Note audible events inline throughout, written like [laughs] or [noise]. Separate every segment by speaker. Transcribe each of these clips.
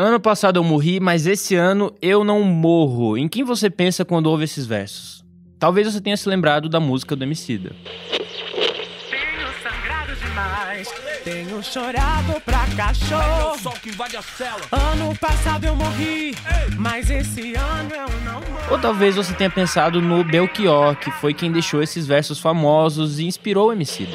Speaker 1: Ano passado eu morri, mas esse ano eu não morro. Em quem você pensa quando ouve esses versos? Talvez você tenha se lembrado da música do Emicida.
Speaker 2: Tenho sangrado demais, tenho chorado pra cachorro. Ano passado eu morri, mas esse ano eu não morro.
Speaker 1: Ou talvez você tenha pensado no Belchior, que foi quem deixou esses versos famosos e inspirou o Emicida.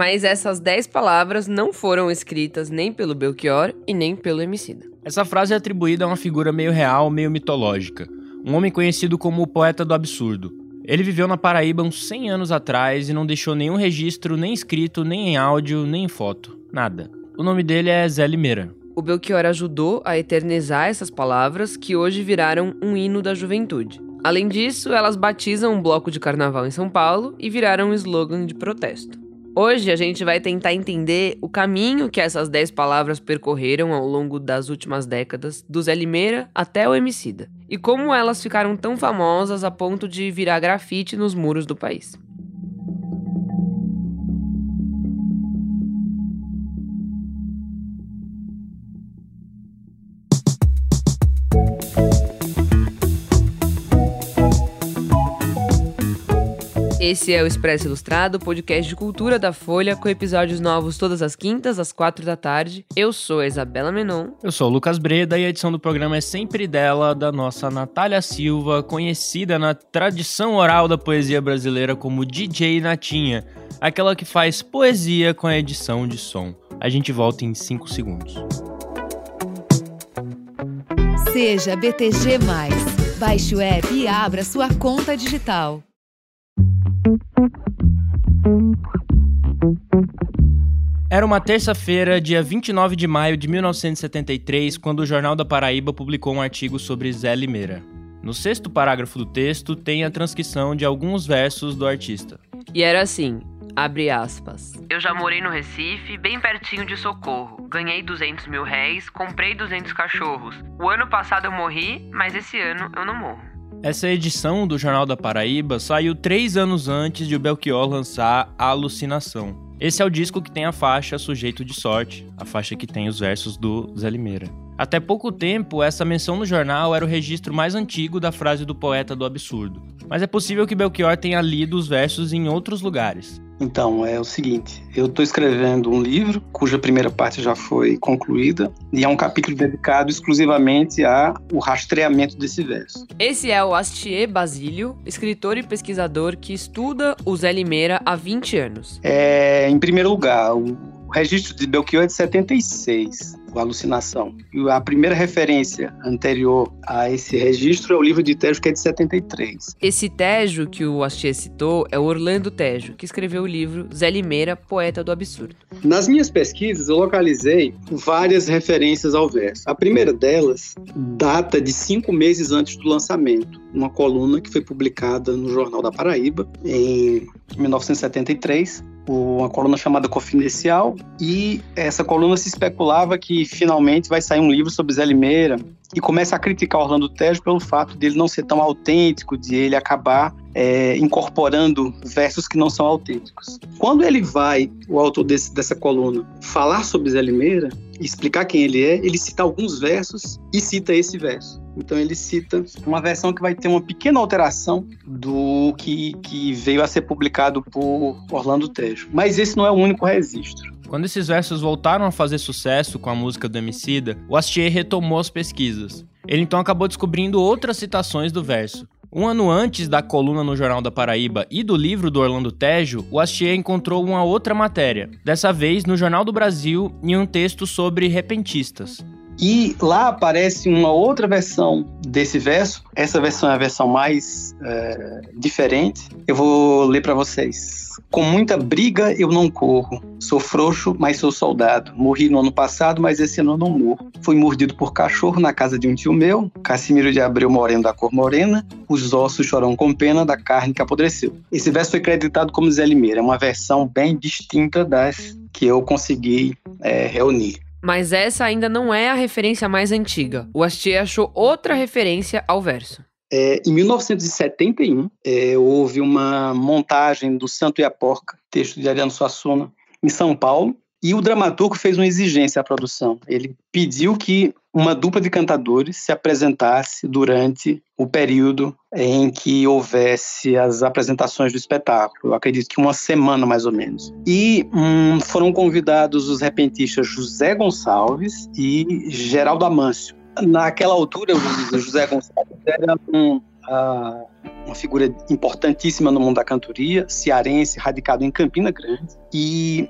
Speaker 3: Mas
Speaker 4: essas 10 palavras não foram escritas nem pelo Belchior e nem pelo Emicida.
Speaker 1: Essa frase é atribuída a uma figura meio real, meio mitológica. Um homem conhecido como o poeta do absurdo. Ele viveu na Paraíba uns 100 anos atrás e não deixou nenhum registro, nem escrito, nem em áudio, nem em foto. Nada. O nome dele é Zé Limeira.
Speaker 4: O Belchior ajudou a eternizar essas palavras que hoje viraram um hino da juventude. Além disso, elas batizam um bloco de carnaval em São Paulo e viraram um slogan de protesto. Hoje a gente vai tentar entender o caminho que essas 10 palavras percorreram ao longo das últimas décadas, do Zé Limeira até o Emicida, e como elas ficaram tão famosas a ponto de virar grafite nos muros do país. Esse é o Expresso Ilustrado, podcast de cultura da Folha, com episódios novos todas as quintas, às quatro da tarde. Eu sou a Isabela Menon.
Speaker 1: Eu sou o Lucas Breda e a edição do programa é sempre dela, da nossa Natália Silva, conhecida na tradição oral da poesia brasileira como DJ Natinha, aquela que faz poesia com a edição de som. A gente volta em 5 segundos.
Speaker 5: Seja BTG. Baixe o app e abra sua conta digital.
Speaker 1: Era uma terça-feira, dia 29 de maio de 1973, quando o Jornal da Paraíba publicou um artigo sobre Zé Limeira. No sexto parágrafo do texto tem a transcrição de alguns versos do artista.
Speaker 4: E era assim, abre aspas. Eu já morei no Recife, bem pertinho de Socorro. Ganhei 200 mil réis, comprei 200 cachorros. O ano passado eu morri, mas esse ano eu não morro.
Speaker 1: Essa edição do Jornal da Paraíba saiu três anos antes de o Belchior lançar A Alucinação. Esse é o disco que tem a faixa Sujeito de Sorte, a faixa que tem os versos do Zé Limeira. Até pouco tempo, essa menção no jornal era o registro mais antigo da frase do poeta do absurdo. Mas é possível que Belchior tenha lido os versos em outros lugares.
Speaker 6: Então, é o seguinte, eu estou escrevendo um livro cuja primeira parte já foi concluída e é um capítulo dedicado exclusivamente ao rastreamento desse verso.
Speaker 4: Esse é o Astier Basílio, escritor e pesquisador que estuda o Zé Limeira há 20 anos.
Speaker 6: É, em primeiro lugar, o registro de Belchior é de 76 a alucinação. E a primeira referência anterior a esse registro é o livro de Tejo, que é de 73.
Speaker 4: Esse Tejo que o Astier citou é o Orlando Tejo, que escreveu o livro Zé Limeira, Poeta do Absurdo.
Speaker 6: Nas minhas pesquisas, eu localizei várias referências ao verso. A primeira delas data de cinco meses antes do lançamento, uma coluna que foi publicada no Jornal da Paraíba em 1973 uma coluna chamada Confidencial, e essa coluna se especulava que finalmente vai sair um livro sobre Zé Limeira, e começa a criticar Orlando Tejo pelo fato dele não ser tão autêntico, de ele acabar é, incorporando versos que não são autênticos. Quando ele vai, o autor desse, dessa coluna, falar sobre Zé Limeira, explicar quem ele é, ele cita alguns versos e cita esse verso. Então ele cita uma versão que vai ter uma pequena alteração do que, que veio a ser publicado por Orlando Tejo. Mas esse não é o único registro.
Speaker 1: Quando esses versos voltaram a fazer sucesso com a música do Emicida, o Astier retomou as pesquisas. Ele então acabou descobrindo outras citações do verso. Um ano antes da coluna no Jornal da Paraíba e do livro do Orlando Tejo, o Astier encontrou uma outra matéria, dessa vez no Jornal do Brasil, em um texto sobre repentistas.
Speaker 6: E lá aparece uma outra versão desse verso. Essa versão é a versão mais é, diferente. Eu vou ler para vocês. Com muita briga eu não corro. Sou frouxo, mas sou soldado. Morri no ano passado, mas esse ano não morro. Fui mordido por cachorro na casa de um tio meu. Cassimiro de Abreu moreno da cor morena. Os ossos choram com pena da carne que apodreceu. Esse verso foi creditado como Zé Limeira. É uma versão bem distinta das que eu consegui é, reunir.
Speaker 4: Mas essa ainda não é a referência mais antiga. O Astier achou outra referência ao verso.
Speaker 6: É, em 1971, é, houve uma montagem do Santo e a Porca, texto de Ariano Suassuna, em São Paulo, e o dramaturgo fez uma exigência à produção. Ele pediu que uma dupla de cantadores se apresentasse durante o período em que houvesse as apresentações do espetáculo. Eu acredito que uma semana mais ou menos. E hum, foram convidados os repentistas José Gonçalves e Geraldo Amâncio. Naquela altura, o José Gonçalves era um, uh, uma figura importantíssima no mundo da cantoria, cearense, radicado em Campina Grande, e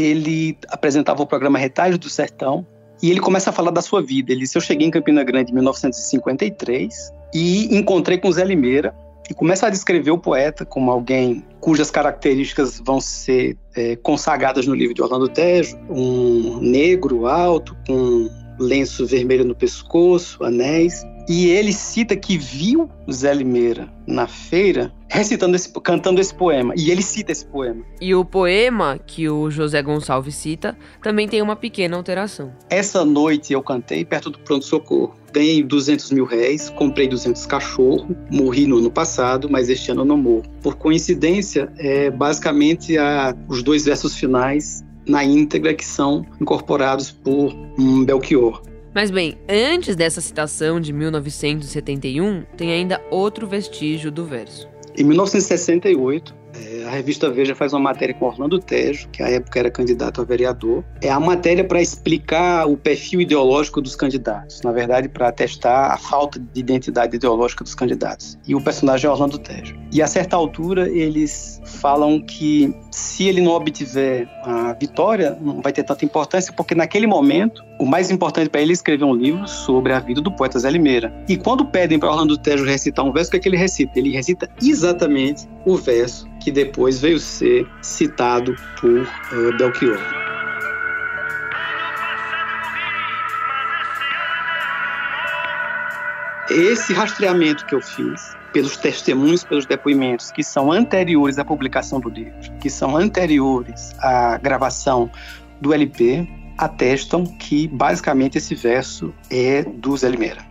Speaker 6: ele apresentava o programa Retalhos do Sertão, e ele começa a falar da sua vida. Ele disse: Eu cheguei em Campina Grande em 1953 e encontrei com Zé Limeira e começa a descrever o poeta como alguém cujas características vão ser é, consagradas no livro de Orlando Tejo, um negro alto com lenço vermelho no pescoço, anéis. E ele cita que viu Zé Limeira na feira recitando esse, cantando esse poema. E ele cita esse poema.
Speaker 4: E o poema que o José Gonçalves cita também tem uma pequena alteração.
Speaker 6: Essa noite eu cantei perto do pronto-socorro. Ganhei 200 mil réis, comprei 200 cachorros, morri no ano passado, mas este ano eu não morro. Por coincidência, é basicamente a, os dois versos finais na íntegra que são incorporados por um Belchior.
Speaker 4: Mas bem, antes dessa citação de 1971, tem ainda outro vestígio do verso.
Speaker 6: Em 1968, é, a revista Veja faz uma matéria com Orlando Tejo, que à época era candidato a vereador. É a matéria para explicar o perfil ideológico dos candidatos, na verdade, para atestar a falta de identidade ideológica dos candidatos. E o personagem é Orlando Tejo. E a certa altura, eles falam que se ele não obtiver a vitória, não vai ter tanta importância, porque naquele momento, o mais importante para ele é escrever um livro sobre a vida do poeta Zé Limeira. E quando pedem para Orlando Tejo recitar um verso, o que, é que ele recita? Ele recita exatamente o verso que depois veio ser citado por uh, Belchior. Esse rastreamento que eu fiz pelos testemunhos, pelos depoimentos que são anteriores à publicação do livro, que são anteriores à gravação do LP, atestam que basicamente esse verso é do Zé Limeira.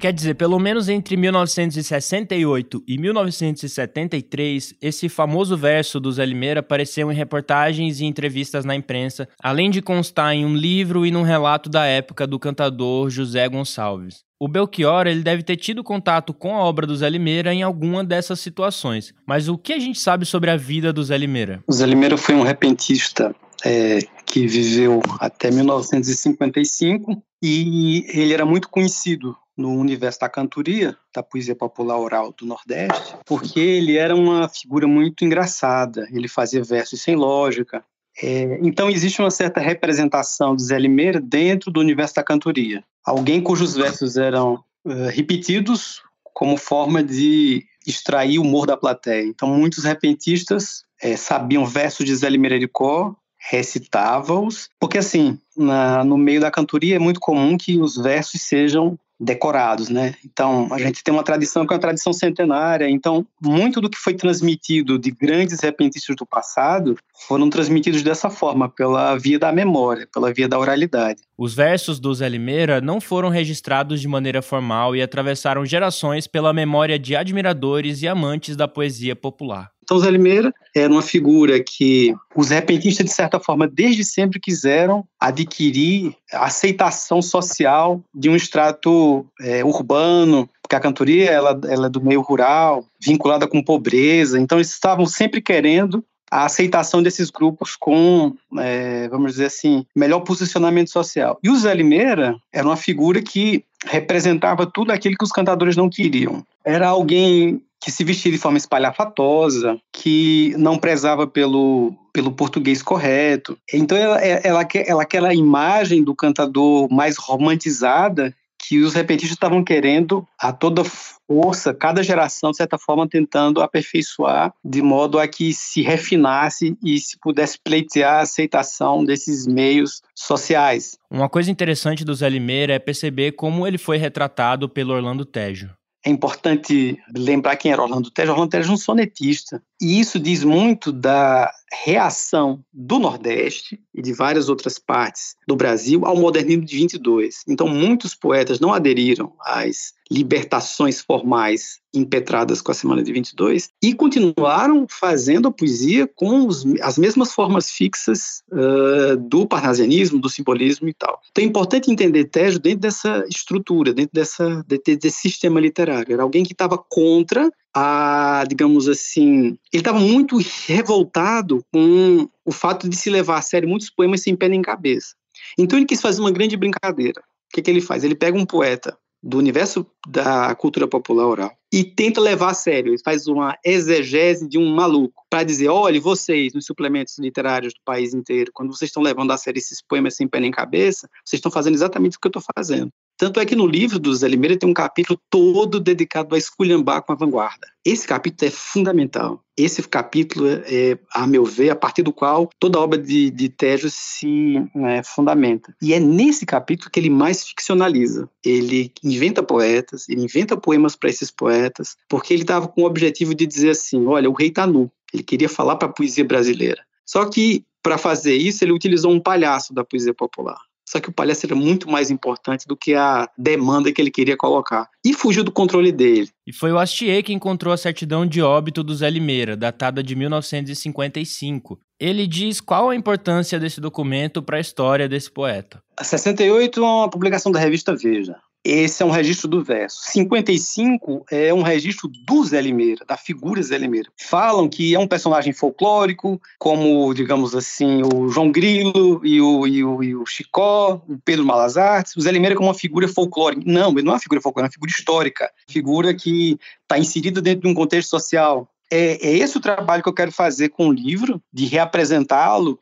Speaker 1: Quer dizer, pelo menos entre 1968 e 1973, esse famoso verso do Zé Limeira apareceu em reportagens e entrevistas na imprensa, além de constar em um livro e num relato da época do cantador José Gonçalves. O Belchior ele deve ter tido contato com a obra do Zé Limeira em alguma dessas situações. Mas o que a gente sabe sobre a vida do Zé Limeira?
Speaker 6: O Zé Limeira foi um repentista é, que viveu até 1955 e ele era muito conhecido no universo da cantoria, da poesia popular oral do Nordeste, porque ele era uma figura muito engraçada, ele fazia versos sem lógica. É, então existe uma certa representação de Zé Limeira dentro do universo da cantoria. Alguém cujos versos eram uh, repetidos como forma de extrair o humor da plateia. Então muitos repentistas é, sabiam versos de Zé Limeira de cor, recitava-os, porque assim, na, no meio da cantoria é muito comum que os versos sejam decorados, né? Então, a gente tem uma tradição que é uma tradição centenária, então muito do que foi transmitido de grandes repentistas do passado foram transmitidos dessa forma, pela via da memória, pela via da oralidade.
Speaker 1: Os versos do Zé Limeira não foram registrados de maneira formal e atravessaram gerações pela memória de admiradores e amantes da poesia popular.
Speaker 6: Então, Zé Limeira era uma figura que os repentistas, de certa forma, desde sempre quiseram adquirir aceitação social de um extrato é, urbano, porque a cantoria ela, ela é do meio rural, vinculada com pobreza, então eles estavam sempre querendo a aceitação desses grupos com, é, vamos dizer assim, melhor posicionamento social. E o Zé Limeira era uma figura que representava tudo aquilo que os cantadores não queriam. Era alguém que se vestia de forma espalhafatosa, que não prezava pelo, pelo português correto. Então, ela, ela, ela, aquela imagem do cantador mais romantizada que os repentistas estavam querendo a toda força, cada geração, de certa forma, tentando aperfeiçoar, de modo a que se refinasse e se pudesse pleitear a aceitação desses meios sociais.
Speaker 1: Uma coisa interessante do Zé Limeira é perceber como ele foi retratado pelo Orlando Tejo.
Speaker 6: É importante lembrar quem era Orlando Tejo. Orlando Tejo é um sonetista. E isso diz muito da reação do Nordeste e de várias outras partes do Brasil ao modernismo de 22. Então, muitos poetas não aderiram às libertações formais impetradas com a Semana de 22 e continuaram fazendo a poesia com os, as mesmas formas fixas uh, do parnasianismo, do simbolismo e tal. Então é importante entender Tejo dentro dessa estrutura, dentro dessa, desse, sistema literário. Era alguém que estava contra a, digamos assim, ele estava muito revoltado com o fato de se levar a sério muitos poemas sem pé nem cabeça. Então ele quis fazer uma grande brincadeira. O que, que ele faz? Ele pega um poeta do universo da cultura popular oral e tenta levar a sério. Ele faz uma exegese de um maluco para dizer: olha, vocês, nos suplementos literários do país inteiro, quando vocês estão levando a sério esses poemas sem pé nem cabeça, vocês estão fazendo exatamente o que eu estou fazendo. Tanto é que no livro do Zé Limeira tem um capítulo todo dedicado a esculhambar com a vanguarda. Esse capítulo é fundamental. Esse capítulo é, a meu ver, a partir do qual toda a obra de, de Tejo se né, fundamenta. E é nesse capítulo que ele mais ficcionaliza. Ele inventa poetas, ele inventa poemas para esses poetas, porque ele estava com o objetivo de dizer assim: olha, o rei está nu. Ele queria falar para a poesia brasileira. Só que, para fazer isso, ele utilizou um palhaço da poesia popular. Só que o palhaço era muito mais importante do que a demanda que ele queria colocar. E fugiu do controle dele.
Speaker 1: E foi o Astier que encontrou a certidão de óbito do Zé Limeira, datada de 1955. Ele diz qual a importância desse documento para a história desse poeta.
Speaker 6: A 68 é uma publicação da revista Veja. Esse é um registro do verso. 55 é um registro do Zé Limeira, da figura Zé Limeira. Falam que é um personagem folclórico, como, digamos assim, o João Grilo e o, e o, e o Chicó, o Pedro Malas Artes. O Zé Limeira como uma figura folclórica. Não, ele não é uma figura folclórica, é uma figura histórica. Figura que está inserida dentro de um contexto social. É, é esse o trabalho que eu quero fazer com o livro, de reapresentá-lo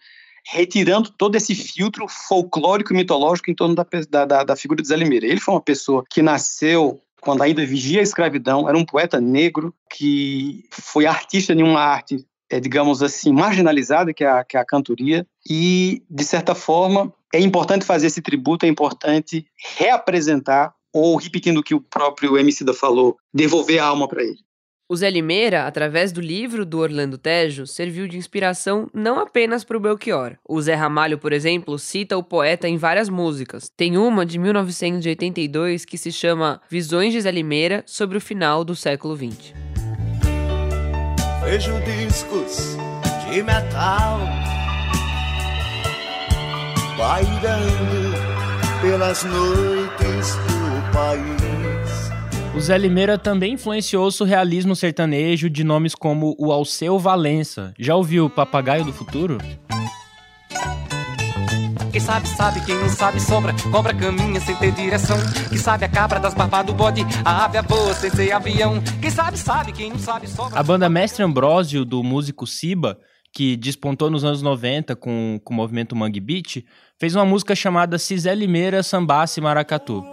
Speaker 6: retirando todo esse filtro folclórico e mitológico em torno da, da, da figura de Zé Limeira. Ele foi uma pessoa que nasceu quando ainda vigia a escravidão, era um poeta negro que foi artista de uma arte, é, digamos assim, marginalizada, que é, a, que é a cantoria, e, de certa forma, é importante fazer esse tributo, é importante reapresentar, ou, repetindo o que o próprio Emicida falou, devolver a alma para ele.
Speaker 4: O Zé Limeira, através do livro do Orlando Tejo, serviu de inspiração não apenas para o Belchior. O Zé Ramalho, por exemplo, cita o poeta em várias músicas. Tem uma de 1982 que se chama Visões de Zé Limeira sobre o final do século XX.
Speaker 3: Vejo discos de metal pairando pelas noites do país.
Speaker 1: O Zé Limeira também influenciou o surrealismo sertanejo de nomes como o Alceu Valença. Já ouviu o Papagaio do Futuro?
Speaker 7: Quem sabe, sabe, quem não sabe, sobra. Cobra caminha sem ter direção. Quem sabe a cabra das barbas do bode, a ave a boa sem ser avião. Quem sabe, sabe, quem não sabe, sobra.
Speaker 1: A banda Mestre Ambrósio, do músico Siba, que despontou nos anos 90 com, com o movimento Mangue Beat, fez uma música chamada Cisé Limeira Sambasse Maracatu.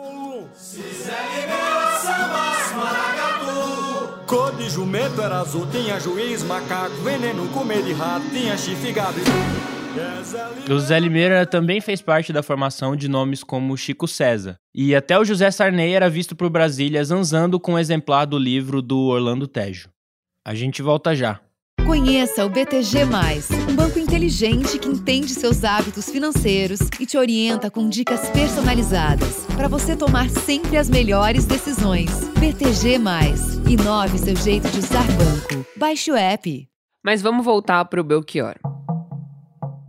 Speaker 3: Cor de jumento era azul, tinha juiz, macaco, veneno, comer de rato, tinha chifre,
Speaker 1: e o Zé Limeira também fez parte da formação de nomes como Chico César. E até o José Sarney era visto por Brasília zanzando com um exemplar do livro do Orlando Tejo. A gente volta já.
Speaker 5: Conheça o BTG, um banco inteligente que entende seus hábitos financeiros e te orienta com dicas personalizadas para você tomar sempre as melhores decisões. BTG, inove seu jeito de usar banco. Baixe o app.
Speaker 4: Mas vamos voltar para o Belchior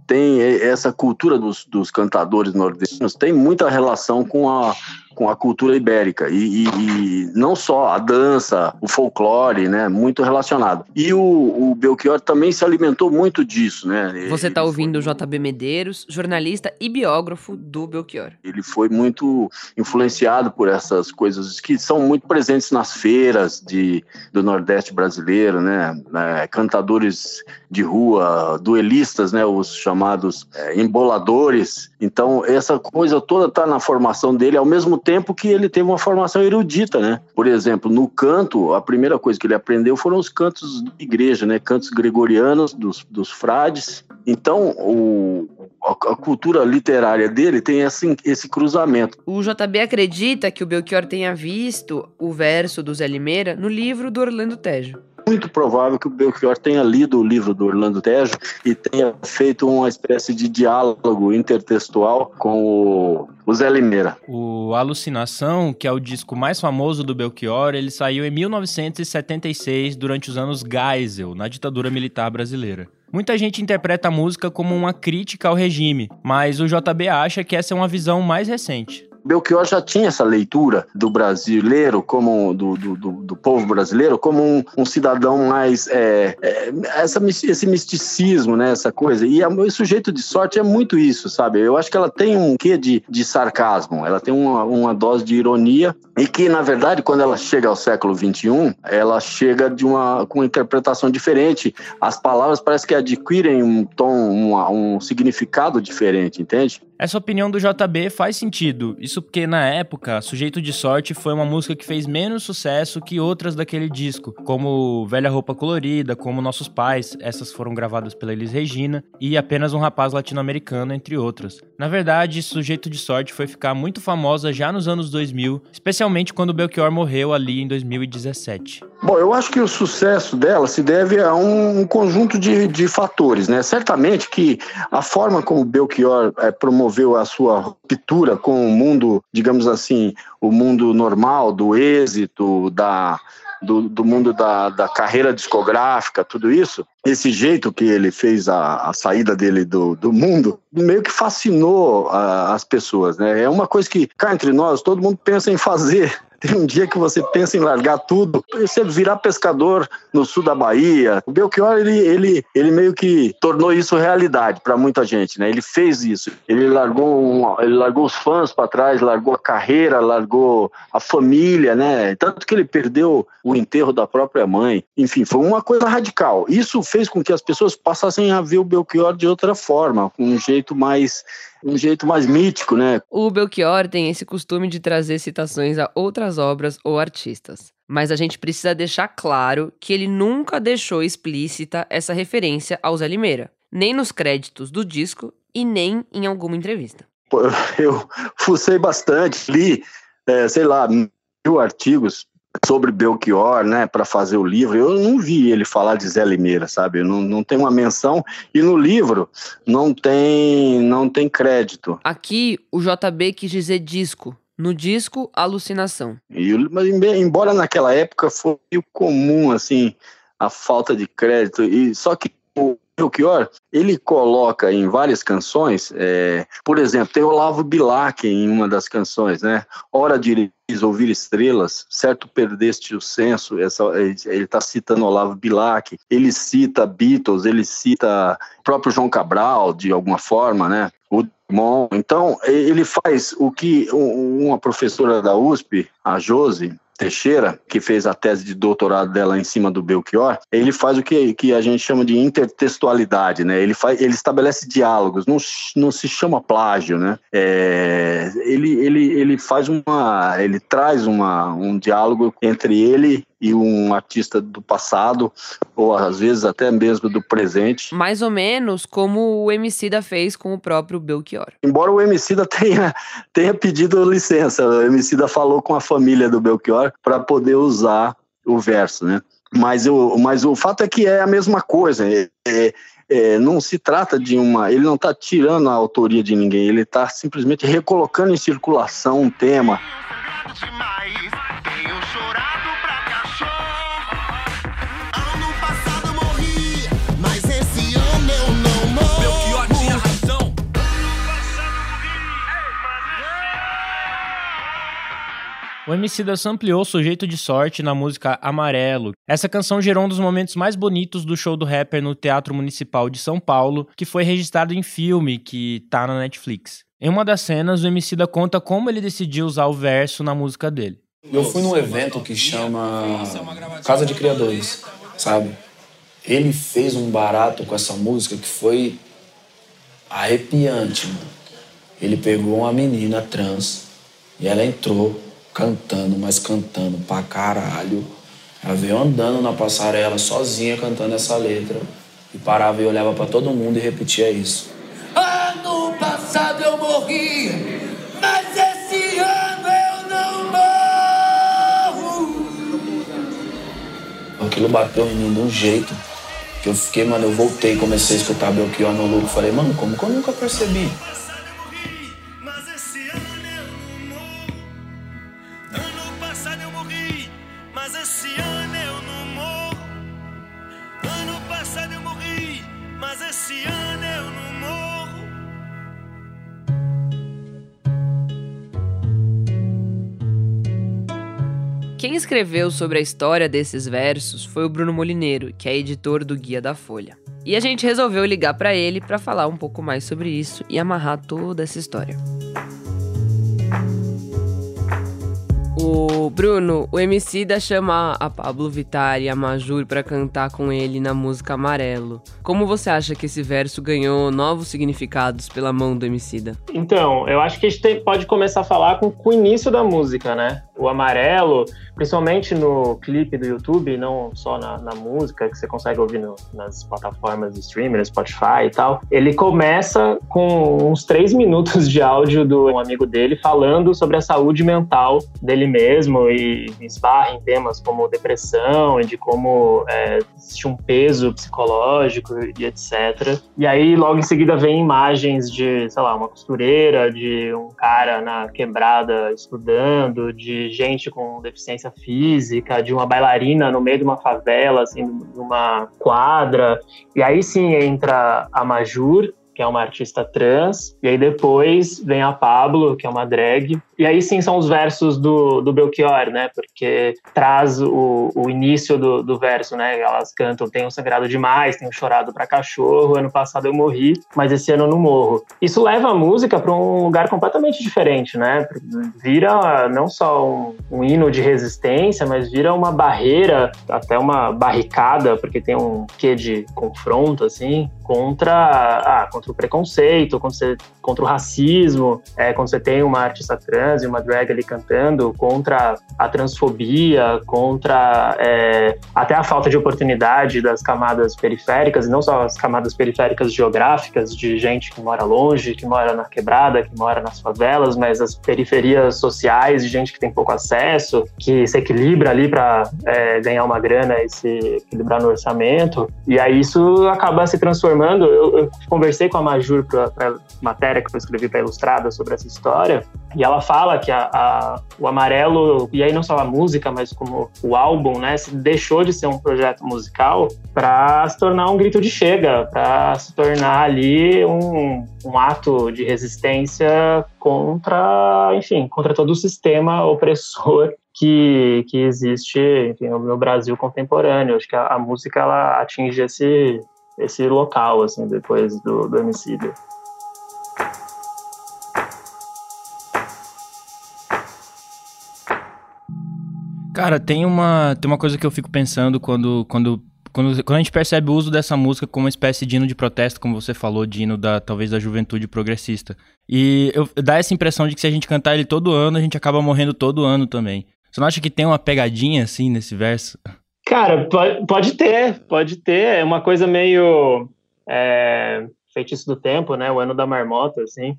Speaker 8: tem essa cultura dos, dos, cantadores nordestinos tem muita relação com a, com a cultura ibérica e, e, e, não só a dança, o folclore, né, muito relacionado. E o, o Belchior também se alimentou muito disso, né?
Speaker 4: Você está ouvindo o JB Medeiros, jornalista e biógrafo do Belchior.
Speaker 8: Ele foi muito influenciado por essas coisas que são muito presentes nas feiras de, do Nordeste brasileiro, né? É, cantadores de rua, duelistas, né? Os chamados é, emboladores. Então essa coisa toda está na formação dele, ao mesmo tempo que ele teve uma formação erudita, né? Por exemplo, no canto, a primeira coisa que ele aprendeu foram os cantos de igreja, né? Cantos gregorianos dos, dos frades. Então, o, a, a, cultura literária dele tem esse, esse cruzamento.
Speaker 4: O JB acredita que o Belchior tenha visto o verso do Zé Limeira no livro do Orlando Tejo
Speaker 8: muito provável que o Belchior tenha lido o livro do Orlando Tejo e tenha feito uma espécie de diálogo intertextual com o, o Zé Limeira.
Speaker 1: O Alucinação, que é o disco mais famoso do Belchior, ele saiu em 1976, durante os anos Geisel, na ditadura militar brasileira. Muita gente interpreta a música como uma crítica ao regime, mas o JB acha que essa é uma visão mais recente.
Speaker 8: Belchior já tinha essa leitura do brasileiro, como do, do, do, do povo brasileiro, como um, um cidadão mais. É, é, essa, esse misticismo, né? Essa coisa. E o sujeito de sorte é muito isso, sabe? Eu acho que ela tem um quê de, de sarcasmo, ela tem uma, uma dose de ironia, e que, na verdade, quando ela chega ao século XXI, ela chega de uma, com uma interpretação diferente. As palavras parece que adquirem um tom, um, um significado diferente, entende?
Speaker 1: Essa opinião do JB faz sentido. Isso porque na época, Sujeito de Sorte foi uma música que fez menos sucesso que outras daquele disco, como Velha Roupa Colorida, como Nossos Pais, essas foram gravadas pela Elis Regina, e Apenas um Rapaz Latino-Americano, entre outras. Na verdade, Sujeito de Sorte foi ficar muito famosa já nos anos 2000, especialmente quando Belchior morreu ali em 2017.
Speaker 8: Bom, eu acho que o sucesso dela se deve a um conjunto de, de fatores, né? Certamente que a forma como Belchior é, promoveu promoveu a sua ruptura com o mundo, digamos assim, o mundo normal, do êxito, da, do, do, mundo da, da, carreira discográfica, tudo isso, esse jeito que ele fez a, a saída dele do, do, mundo, meio que fascinou a, as pessoas, né? É uma coisa que, cá entre nós, todo mundo pensa em fazer, tem um dia que você pensa em largar tudo, você virar pescador no sul da Bahia. O Belchior, ele, ele, ele meio que tornou isso realidade para muita gente, né? Ele fez isso. Ele largou, um, ele largou os fãs para trás, largou a carreira, largou a família, né? Tanto que ele perdeu o enterro da própria mãe. Enfim, foi uma coisa radical. Isso fez com que as pessoas passassem a ver o Belchior de outra forma, com um jeito mais um jeito mais mítico, né?
Speaker 4: O Belchior tem esse costume de trazer citações a outras obras ou artistas. Mas a gente precisa deixar claro que ele nunca deixou explícita essa referência ao Zé Limeira, nem nos créditos do disco e nem em alguma entrevista. [laughs]
Speaker 8: Eu fucei bastante, li, é, sei lá, mil artigos sobre Belchior, né, para fazer o livro, eu não vi ele falar de Zé Limeira, sabe? Não, não tem uma menção e no livro não tem não tem crédito.
Speaker 4: Aqui o JB quis dizer disco. No disco, alucinação.
Speaker 8: E, mas embora naquela época foi comum assim a falta de crédito e só que o Belchior, ele coloca em várias canções, é, por exemplo, tem Olavo Bilac em uma das canções, né? Hora de ouvir estrelas, certo perdeste o senso, essa, ele está citando Olavo Bilac, ele cita Beatles, ele cita o próprio João Cabral, de alguma forma, né? O Bom, então ele faz o que uma professora da USP, a Josi, Teixeira, que fez a tese de doutorado dela em cima do Belchior, ele faz o que, que a gente chama de intertextualidade, né? Ele, faz, ele estabelece diálogos, não, não se chama plágio, né? É, ele, ele, ele faz uma, ele traz uma, um diálogo entre ele e um artista do passado, ou às vezes até mesmo do presente.
Speaker 4: Mais ou menos como o Emicida fez com o próprio Belchior.
Speaker 8: Embora o Emicida tenha, tenha pedido licença, o Emicida falou com a família do Belchior para poder usar o verso, né? Mas, eu, mas o fato é que é a mesma coisa. É, é, é, não se trata de uma. Ele não está tirando a autoria de ninguém, ele está simplesmente recolocando em circulação um tema.
Speaker 1: O Emicida sampleou Sujeito de Sorte na música Amarelo. Essa canção gerou um dos momentos mais bonitos do show do rapper no Teatro Municipal de São Paulo, que foi registrado em filme que tá na Netflix. Em uma das cenas, o Emicida conta como ele decidiu usar o verso na música dele.
Speaker 9: Eu fui num evento que chama Casa de Criadores, sabe? Ele fez um barato com essa música que foi arrepiante, mano. Ele pegou uma menina trans e ela entrou cantando, mas cantando pra caralho. Ela veio andando na passarela sozinha cantando essa letra e parava e olhava para todo mundo e repetia isso.
Speaker 10: Ano passado eu morri, mas esse ano eu não morro.
Speaker 9: Aquilo bateu em mim de um jeito que eu fiquei, mano, eu voltei, comecei a escutar Belchior no louco. Falei, mano, como que eu nunca percebi?
Speaker 4: Escreveu sobre a história desses versos foi o Bruno Molineiro, que é editor do Guia da Folha. E a gente resolveu ligar para ele para falar um pouco mais sobre isso e amarrar toda essa história. O Bruno, o Emicida chama a Pablo Vittar e a Majur para cantar com ele na música Amarelo. Como você acha que esse verso ganhou novos significados pela mão do Emicida?
Speaker 11: Então, eu acho que a gente pode começar a falar com, com o início da música, né? O Amarelo, principalmente no clipe do YouTube, não só na, na música, que você consegue ouvir no, nas plataformas de streaming, Spotify e tal, ele começa com uns três minutos de áudio do um amigo dele falando sobre a saúde mental dele mesmo e esbarra em temas como depressão e de como é, existe um peso psicológico e etc. E aí, logo em seguida, vem imagens de, sei lá, uma costureira, de um cara na quebrada estudando, de gente com deficiência física, de uma bailarina no meio de uma favela, assim, numa quadra. E aí sim entra a Majur, que é uma artista trans, e aí depois vem a Pablo, que é uma drag, e aí sim são os versos do, do Belchior, né? Porque traz o, o início do, do verso, né? Elas cantam: Tenho sangrado demais, tenho chorado para cachorro, ano passado eu morri, mas esse ano eu não morro. Isso leva a música para um lugar completamente diferente, né? Vira não só um, um hino de resistência, mas vira uma barreira, até uma barricada, porque tem um quê de confronto, assim, contra, ah, contra o preconceito, contra, contra o racismo, é, quando você tem uma artista trans e uma drag ali cantando, contra a transfobia, contra é, até a falta de oportunidade das camadas periféricas, e não só as camadas periféricas geográficas, de gente que mora longe, que mora na quebrada, que mora nas favelas, mas as periferias sociais, de gente que tem pouco acesso, que se equilibra ali para é, ganhar uma grana e se equilibrar no orçamento. E aí isso acaba se transformando transformando, eu, eu conversei com a Majur para matéria que eu escrevi para Ilustrada sobre essa história, e ela fala que a, a, o Amarelo, e aí não só a música, mas como o álbum, né, deixou de ser um projeto musical para se tornar um grito de chega, para se tornar ali um, um ato de resistência contra, enfim, contra todo o sistema opressor [laughs] que, que existe enfim, no Brasil contemporâneo. Acho que a, a música ela atinge esse, esse local, assim, depois do, do homicídio.
Speaker 1: Cara, tem uma, tem uma coisa que eu fico pensando quando, quando, quando, quando a gente percebe o uso dessa música como uma espécie de hino de protesto, como você falou, de hino da, talvez da juventude progressista. E eu, dá essa impressão de que se a gente cantar ele todo ano, a gente acaba morrendo todo ano também. Você não acha que tem uma pegadinha assim nesse verso?
Speaker 11: Cara, pode, ter, pode ter. É uma coisa meio é, feitiço do tempo, né? O ano da marmota, assim.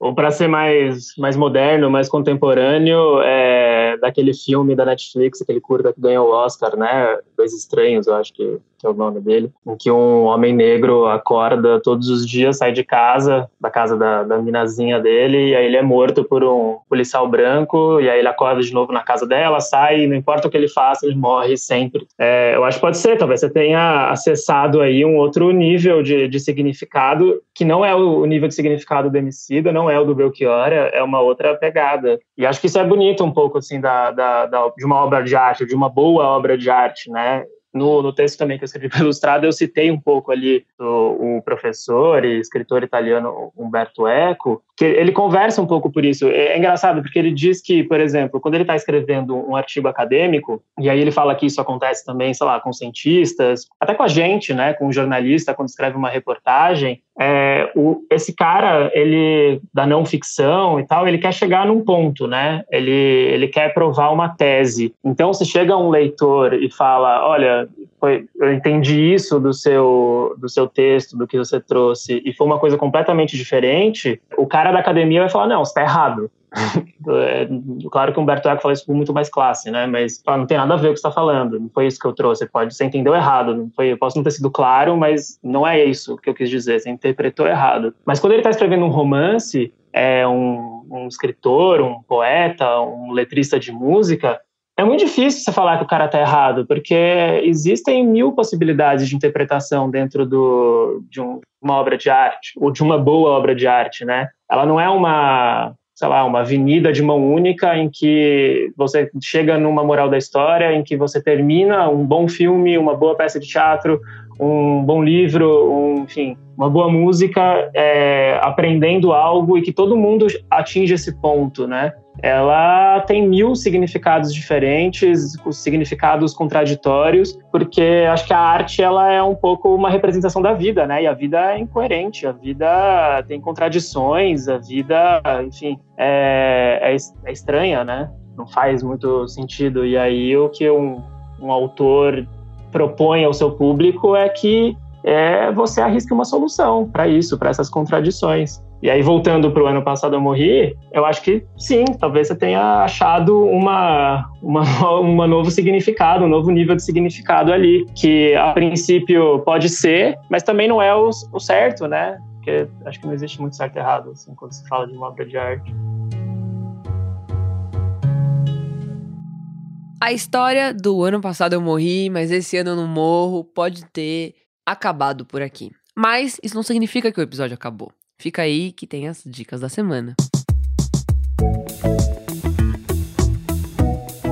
Speaker 11: Ou para ser mais, mais moderno, mais contemporâneo, é, daquele filme da Netflix, aquele curta que ganhou o Oscar, né? Dois Estranhos, eu acho que, que é o nome dele, em que um homem negro acorda todos os dias, sai de casa, da casa da, da minazinha dele, e aí ele é morto por um policial branco, e aí ele acorda de novo na casa dela, sai, não importa o que ele faça, ele morre sempre. É, eu acho que pode ser, talvez você tenha acessado aí um outro nível de, de significado, que não é o nível de significado do Emicida, não é o do Belchior, é, é uma outra pegada. E acho que isso é bonito um pouco, assim, da, da, da de uma obra de arte, de uma boa obra de arte, né? No, no, texto também que eu escrevi [laughs] para Ilustrado, eu citei um pouco ali o, o, professor e escritor italiano Umberto Eco, que ele conversa um pouco por isso. É, é engraçado, porque ele diz que, por exemplo, quando ele está escrevendo um artigo acadêmico, e aí ele fala que isso acontece também, sei lá, com cientistas, até com a gente, né, com um jornalista, quando escreve uma reportagem, é, o, esse cara, ele, da não ficção e tal, ele quer chegar num ponto, né, ele, ele quer provar uma tese. Então, se chega um leitor e fala, olha, foi, eu entendi isso do seu, do seu texto, do que você trouxe, e foi uma coisa completamente diferente, o cara da academia vai falar, não, você está errado. [laughs] é, claro que o Humberto Eco fala isso com muito mais classe, né? Mas ah, não tem nada a ver com o que você está falando, não foi isso que eu trouxe. Pode, você entendeu errado, não foi, eu posso não ter sido claro, mas não é isso que eu quis dizer, você interpretou errado. Mas quando ele está escrevendo um romance, é um, um escritor, um poeta, um letrista de música, é muito difícil você falar que o cara está errado, porque existem mil possibilidades de interpretação dentro do, de um, uma obra de arte, ou de uma boa obra de arte, né? Ela não é uma, sei lá, uma avenida de mão única em que você chega numa moral da história, em que você termina um bom filme, uma boa peça de teatro, um bom livro, um, enfim, uma boa música, é, aprendendo algo e que todo mundo atinge esse ponto, né? Ela tem mil significados diferentes, significados contraditórios, porque acho que a arte ela é um pouco uma representação da vida, né? E a vida é incoerente, a vida tem contradições, a vida, enfim, é, é, é estranha, né? Não faz muito sentido. E aí o que um, um autor propõe ao seu público é que é, você arrisque uma solução para isso, para essas contradições. E aí, voltando para o ano passado eu morri, eu acho que sim, talvez você tenha achado uma, uma, uma novo significado, um novo nível de significado ali, que a princípio pode ser, mas também não é o, o certo, né? Porque acho que não existe muito certo e errado, assim, quando se fala de uma obra de arte.
Speaker 4: A história do ano passado eu morri, mas esse ano eu não morro pode ter acabado por aqui. Mas isso não significa que o episódio acabou. Fica aí que tem as dicas da semana.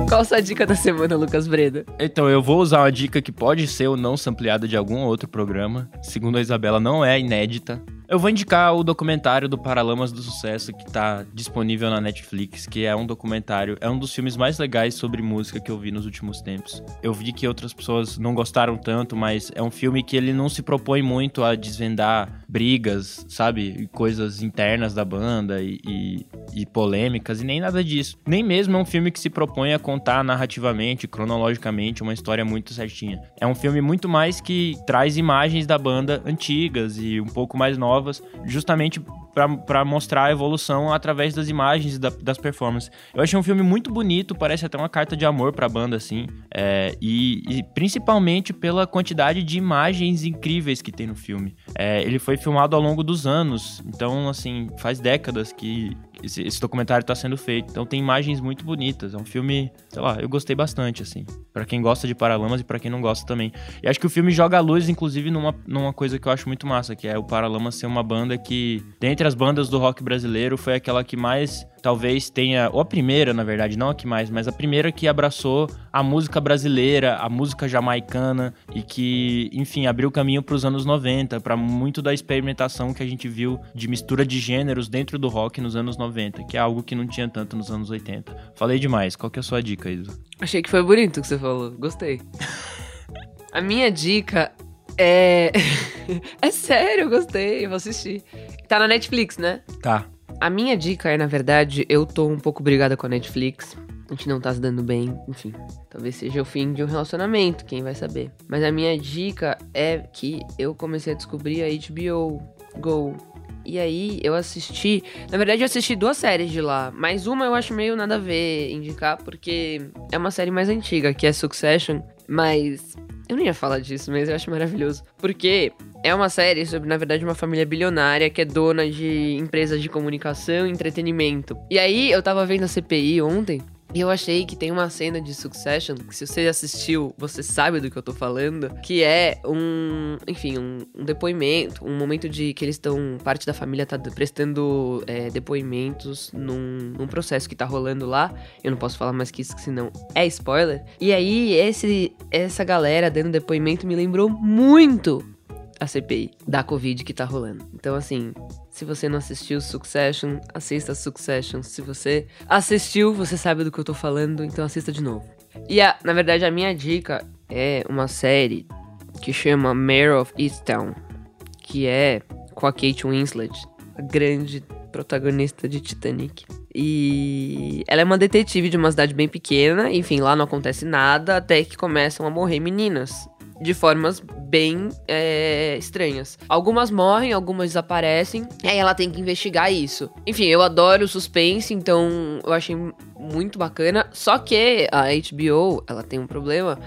Speaker 4: Qual a sua dica da semana, Lucas Breda?
Speaker 1: Então, eu vou usar uma dica que pode ser ou não sampleada de algum outro programa. Segundo a Isabela, não é inédita. Eu vou indicar o documentário do Paralamas do Sucesso que tá disponível na Netflix, que é um documentário, é um dos filmes mais legais sobre música que eu vi nos últimos tempos. Eu vi que outras pessoas não gostaram tanto, mas é um filme que ele não se propõe muito a desvendar brigas, sabe? Coisas internas da banda e, e, e polêmicas, e nem nada disso. Nem mesmo é um filme que se propõe a contar narrativamente, cronologicamente, uma história muito certinha. É um filme muito mais que traz imagens da banda antigas e um pouco mais novas novas, justamente para mostrar a evolução através das imagens da, das performances. Eu achei um filme muito bonito, parece até uma carta de amor para a banda, assim, é, e, e, principalmente pela quantidade de imagens incríveis que tem no filme. É, ele foi filmado ao longo dos anos, então, assim, faz décadas que, esse, esse documentário está sendo feito. Então tem imagens muito bonitas. É um filme, sei lá, eu gostei bastante, assim. para quem gosta de Paralamas e para quem não gosta também. E acho que o filme joga a luz, inclusive, numa, numa coisa que eu acho muito massa, que é o Paralamas ser uma banda que, dentre as bandas do rock brasileiro, foi aquela que mais talvez tenha, ou a primeira, na verdade, não a que mais, mas a primeira que abraçou a música brasileira, a música jamaicana e que, enfim, abriu caminho para os anos 90, para muito da experimentação que a gente viu de mistura de gêneros dentro do rock nos anos 90, que é algo que não tinha tanto nos anos 80. Falei demais, qual que é a sua dica, Isa?
Speaker 4: Achei que foi bonito o que você falou, gostei. a minha dica é. [laughs] é sério, gostei, eu vou assistir. Tá na Netflix, né?
Speaker 1: Tá.
Speaker 4: A minha dica é, na verdade, eu tô um pouco brigada com a Netflix. A gente não tá se dando bem, enfim. Talvez seja o fim de um relacionamento, quem vai saber. Mas a minha dica é que eu comecei a descobrir a HBO Go. E aí eu assisti. Na verdade, eu assisti duas séries de lá. Mas uma eu acho meio nada a ver indicar, porque é uma série mais antiga, que é Succession. Mas Eu nem ia falar disso, mas eu acho maravilhoso. Porque é uma série sobre, na verdade, uma família bilionária que é dona de empresas de comunicação e entretenimento. E aí, eu tava vendo a CPI ontem. Eu achei que tem uma cena de Succession, que se você assistiu, você sabe do que eu tô falando, que é um, enfim, um, um depoimento, um momento de que eles estão, parte da família tá prestando é, depoimentos num, num, processo que tá rolando lá. Eu não posso falar mais que isso, senão é spoiler. E aí, esse, essa galera dando depoimento me lembrou muito a CPI da Covid que tá rolando. Então, assim, se você não assistiu Succession, assista Succession. Se você assistiu, você sabe do que eu tô falando, então assista de novo. E, a, na verdade, a minha dica é uma série que chama Mayor of Easttown, que é com a Kate Winslet, a grande protagonista de Titanic. E ela é uma detetive de uma cidade bem pequena, enfim, lá não acontece nada até que começam a morrer meninas de formas bem é, estranhas. Algumas morrem, algumas desaparecem, e aí ela tem que investigar isso. Enfim, eu adoro suspense, então eu achei muito bacana. Só que a HBO, ela tem um problema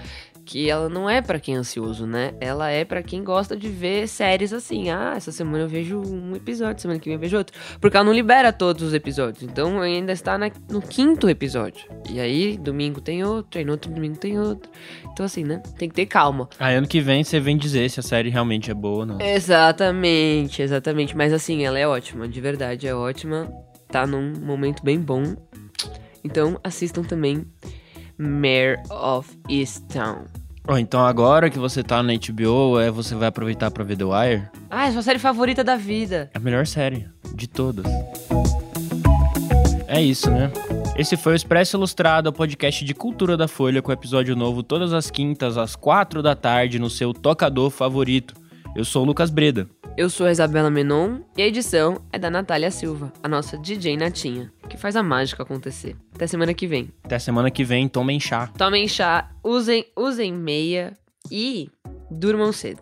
Speaker 4: que ela não é para quem é ansioso, né? Ela é para quem gosta de ver séries assim. Ah, essa semana eu vejo um episódio, semana que vem eu vejo outro. Porque ela não libera todos os episódios. Então ainda está na, no quinto episódio. E aí, domingo tem outro, aí no outro domingo tem outro. Então, assim, né? Tem que ter calma.
Speaker 1: Aí ano que vem você vem dizer se a série realmente é boa ou não.
Speaker 4: Exatamente, exatamente. Mas assim, ela é ótima, de verdade, é ótima. Tá num momento bem bom. Então assistam também Mayor of Easttown.
Speaker 1: Oh, então agora que você tá na HBO, é, você vai aproveitar pra ver The Wire?
Speaker 4: Ah, é sua série favorita da vida.
Speaker 1: É a melhor série de todas. É isso, né? Esse foi o Expresso Ilustrado, o podcast de cultura da Folha, com episódio novo todas as quintas, às quatro da tarde, no seu tocador favorito. Eu sou o Lucas Breda.
Speaker 4: Eu sou a Isabela Menon e a edição é da Natália Silva, a nossa DJ Natinha, que faz a mágica acontecer. Até semana que vem.
Speaker 1: Até semana que vem, tomem chá.
Speaker 4: Tomem chá, usem, usem meia e durmam cedo.